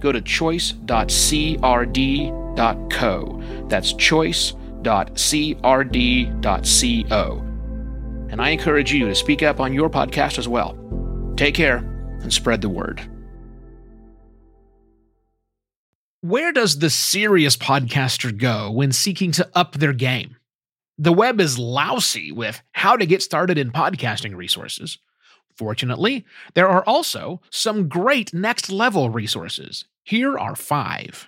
go to choice.crd.co. That's choice.crd.co. And I encourage you to speak up on your podcast as well. Take care and spread the word. Where does the serious podcaster go when seeking to up their game? The web is lousy with how to get started in podcasting resources. Fortunately, there are also some great next level resources. Here are five.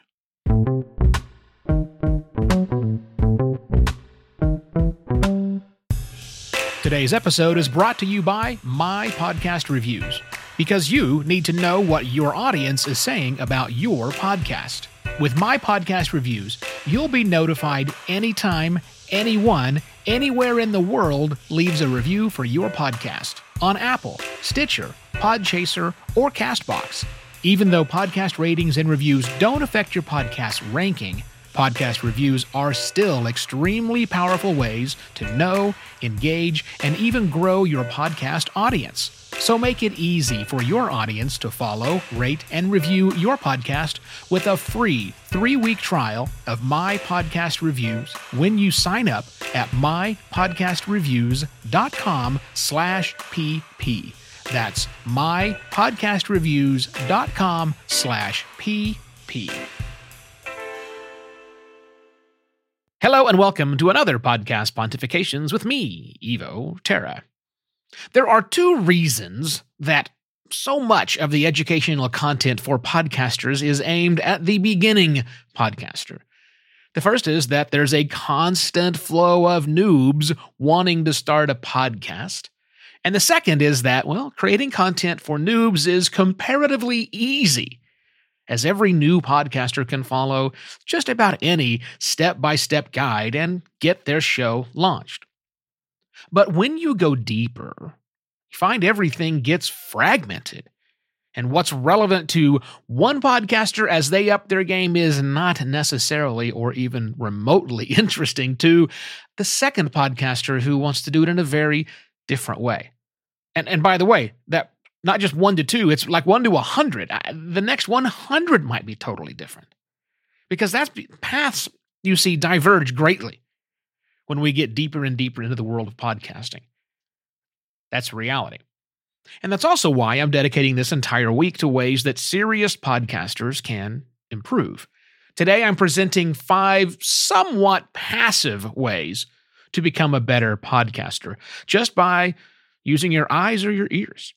Today's episode is brought to you by My Podcast Reviews, because you need to know what your audience is saying about your podcast. With My Podcast Reviews, you'll be notified anytime anyone, anywhere in the world leaves a review for your podcast on Apple, Stitcher, Podchaser, or Castbox. Even though podcast ratings and reviews don't affect your podcast's ranking, Podcast reviews are still extremely powerful ways to know, engage, and even grow your podcast audience. So make it easy for your audience to follow, rate, and review your podcast with a free three-week trial of My Podcast Reviews when you sign up at mypodcastreviews.com slash pp. That's mypodcastreviews.com slash pp. Hello and welcome to another podcast Pontifications with me, Evo Terra. There are two reasons that so much of the educational content for podcasters is aimed at the beginning podcaster. The first is that there's a constant flow of noobs wanting to start a podcast. And the second is that, well, creating content for noobs is comparatively easy as every new podcaster can follow just about any step by step guide and get their show launched. But when you go deeper, you find everything gets fragmented. And what's relevant to one podcaster as they up their game is not necessarily or even remotely interesting to the second podcaster who wants to do it in a very different way. And, and by the way, that not just one to two, it's like one to a hundred. The next 100 might be totally different because that's paths you see diverge greatly when we get deeper and deeper into the world of podcasting. That's reality. And that's also why I'm dedicating this entire week to ways that serious podcasters can improve. Today, I'm presenting five somewhat passive ways to become a better podcaster just by using your eyes or your ears.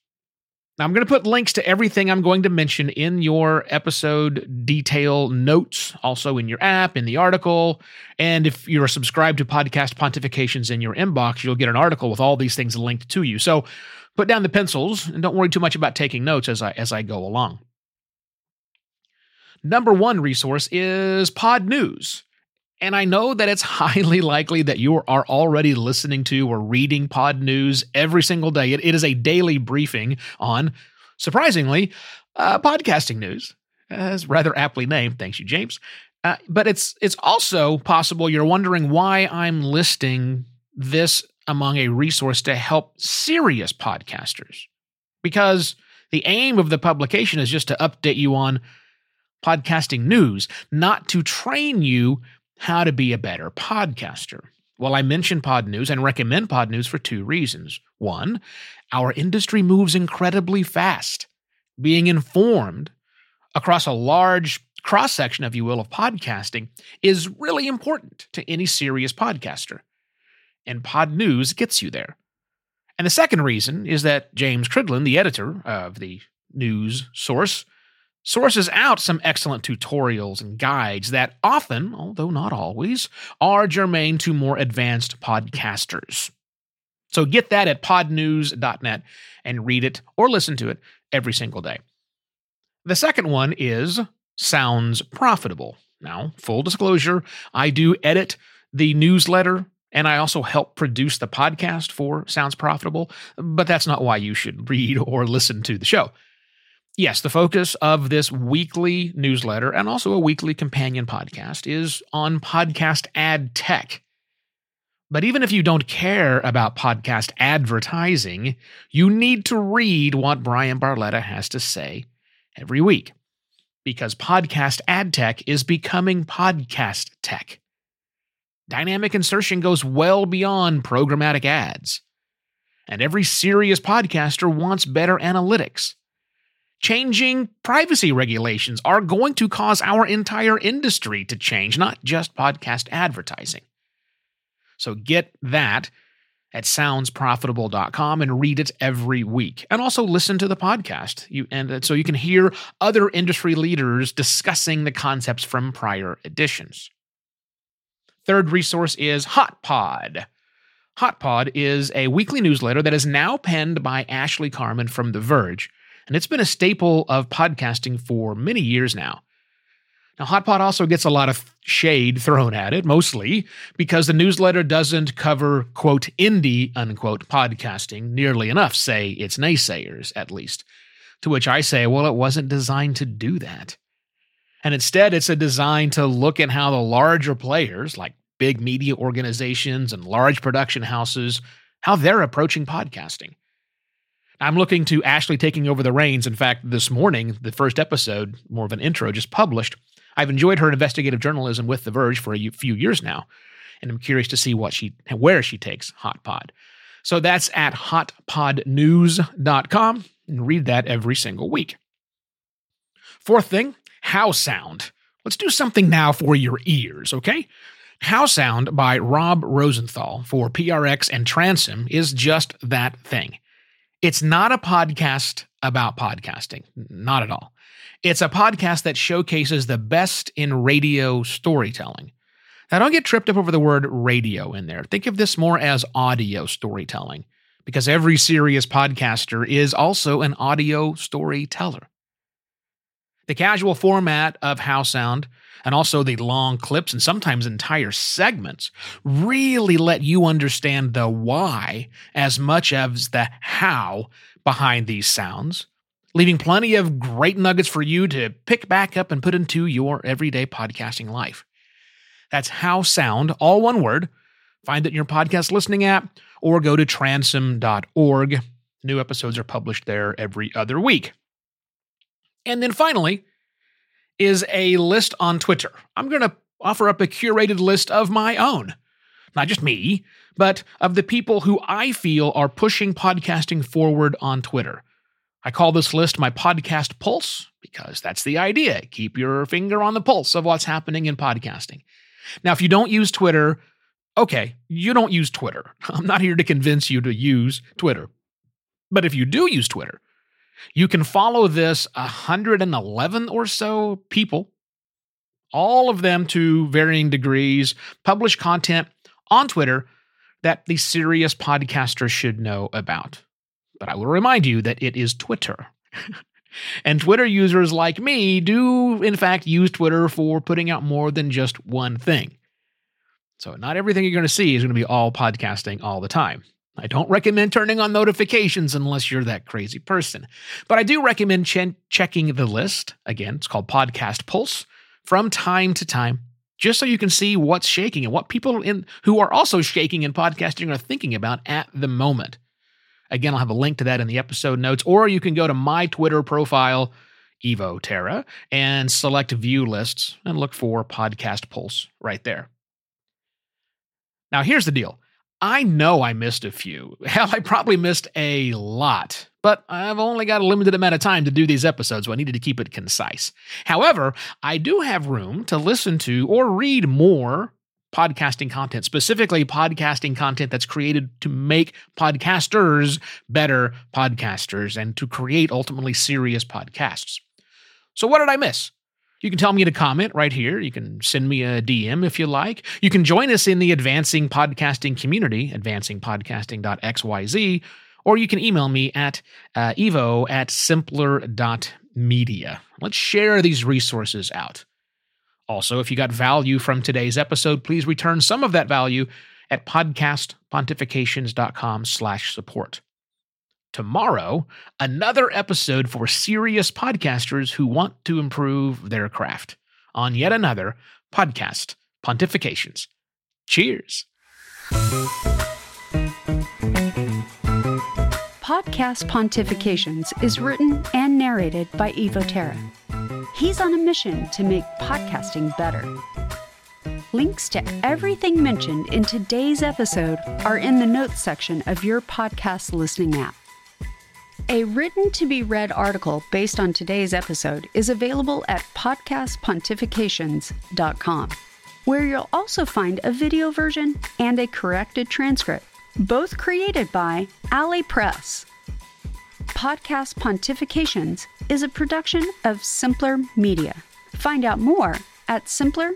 Now, I'm going to put links to everything I'm going to mention in your episode detail notes, also in your app, in the article. And if you're subscribed to Podcast Pontifications in your inbox, you'll get an article with all these things linked to you. So put down the pencils and don't worry too much about taking notes as I, as I go along. Number one resource is Podnews. And I know that it's highly likely that you are already listening to or reading Podnews every single day. it, it is a daily briefing on, surprisingly, uh, podcasting news, as rather aptly named. Thanks you, James. Uh, but it's it's also possible you're wondering why I'm listing this among a resource to help serious podcasters, because the aim of the publication is just to update you on podcasting news, not to train you how to be a better podcaster. Well, I mention Podnews and recommend Podnews for two reasons. One, our industry moves incredibly fast. Being informed across a large cross section, if you will, of podcasting is really important to any serious podcaster. And Podnews gets you there. And the second reason is that James Cridland, the editor of the news source, sources out some excellent tutorials and guides that often, although not always, are germane to more advanced podcasters. So get that at podnews.net and read it or listen to it every single day. The second one is sounds profitable. Now, full disclosure, I do edit the newsletter and I also help produce the podcast for Sounds Profitable, but that's not why you should read or listen to the show. Yes, the focus of this weekly newsletter and also a weekly companion podcast is on podcast ad tech. But even if you don't care about podcast advertising, you need to read what Bryan Barletta has to say every week. Because podcast ad tech is becoming podcast tech. Dynamic insertion goes well beyond programmatic ads. And every serious podcaster wants better analytics. Changing privacy regulations are going to cause our entire industry to change, not just podcast advertising. So get that at soundsprofitable.com and read it every week. And also listen to the podcast. You and so you can hear other industry leaders discussing the concepts from prior editions. Third resource is HotPod. HotPod is a weekly newsletter that is now penned by Ashley Carman from The Verge, and it's been a staple of podcasting for many years now. Now, HotPod also gets a lot of shade thrown at it, mostly because the newsletter doesn't cover, quote, indie, unquote, podcasting nearly enough, say its naysayers, at least. To which I say, well, it wasn't designed to do that. And instead, it's a design to look at how the larger players, like big media organizations and large production houses, how they're approaching podcasting. I'm looking to Ashley taking over the reins. In fact, this morning, the first episode, more of an intro, just published. I've enjoyed her investigative journalism with The Verge for a few years now, and I'm curious to see what she, where she takes HotPod. So that's at hotpodnews.com, and read that every single week. Fourth thing, HowSound. Let's do something now for your ears, okay? HowSound by Rob Rosenthal for PRX and Transom is just that thing. It's not a podcast about podcasting, not at all. It's a podcast that showcases the best in radio storytelling. Now, don't get tripped up over the word radio in there. Think of this more as audio storytelling, because every serious podcaster is also an audio storyteller. The casual format of HowSound and also the long clips and sometimes entire segments really let you understand the why as much as the how behind these sounds, leaving plenty of great nuggets for you to pick back up and put into your everyday podcasting life. That's HowSound, all one word. Find it in your podcast listening app or go to transom.org. New episodes are published there every other week. And then finally is a list on Twitter. I'm going to offer up a curated list of my own. Not just me, but of the people who I feel are pushing podcasting forward on Twitter. I call this list my podcast pulse because that's the idea. Keep your finger on the pulse of what's happening in podcasting. Now, if you don't use Twitter, okay, you don't use Twitter. I'm not here to convince you to use Twitter. But if you do use Twitter, you can follow this 111 or so people, all of them to varying degrees, publish content on Twitter that the serious podcaster should know about. But I will remind you that it is Twitter. and Twitter users like me do, in fact, use Twitter for putting out more than just one thing. So, not everything you're going to see is going to be all podcasting all the time. I don't recommend turning on notifications unless you're that crazy person. But I do recommend ch- checking the list. Again, it's called Podcast Pulse from time to time, just so you can see what's shaking and what people in who are also shaking in podcasting are thinking about at the moment. Again, I'll have a link to that in the episode notes, or you can go to my Twitter profile, Evo Terra, and select view lists and look for Podcast Pulse right there. Now, here's the deal I know I missed a few. Hell, I probably missed a lot, but I've only got a limited amount of time to do these episodes, so I needed to keep it concise. However, I do have room to listen to or read more podcasting content, specifically podcasting content that's created to make podcasters better podcasters and to create ultimately serious podcasts. So, what did I miss? You can tell me a comment right here. You can send me a DM if you like. You can join us in the Advancing Podcasting community, advancingpodcasting.xyz, or you can email me at uh, evo at simpler.me. media. Let's share these resources out. Also, if you got value from today's episode, please return some of that value at podcastpontifications.com slash support. Tomorrow, another episode for serious podcasters who want to improve their craft on yet another podcast, Pontifications. Cheers. Podcast Pontifications is written and narrated by Evo Terra. He's on a mission to make podcasting better. Links to everything mentioned in today's episode are in the notes section of your podcast listening app. A written to be read article based on today's episode is available at podcastpontifications.com, where you'll also find a video version and a corrected transcript, both created by Alley Press. Podcast Pontifications is a production of Simpler Media. Find out more at simpler.media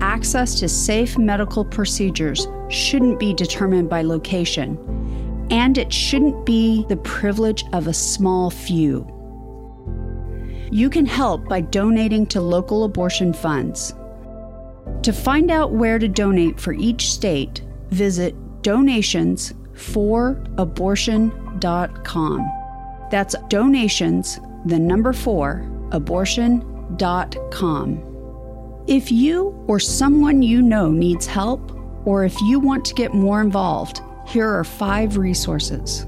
access to safe medical procedures shouldn't be determined by location, and it shouldn't be the privilege of a small few. You can help by donating to local abortion funds. To find out where to donate for each state, visit donations for donationsforabortion.com. That's donations, the number four, abortion.com. If you or someone you know needs help, or if you want to get more involved, here are five resources.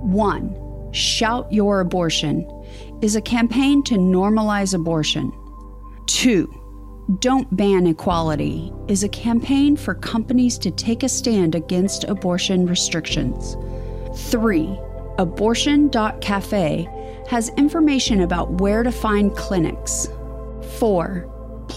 One, Shout Your Abortion is a campaign to normalize abortion. Two, don't Ban Equality is a campaign for companies to take a stand against abortion restrictions. 3. Abortion.cafe has information about where to find clinics. 4.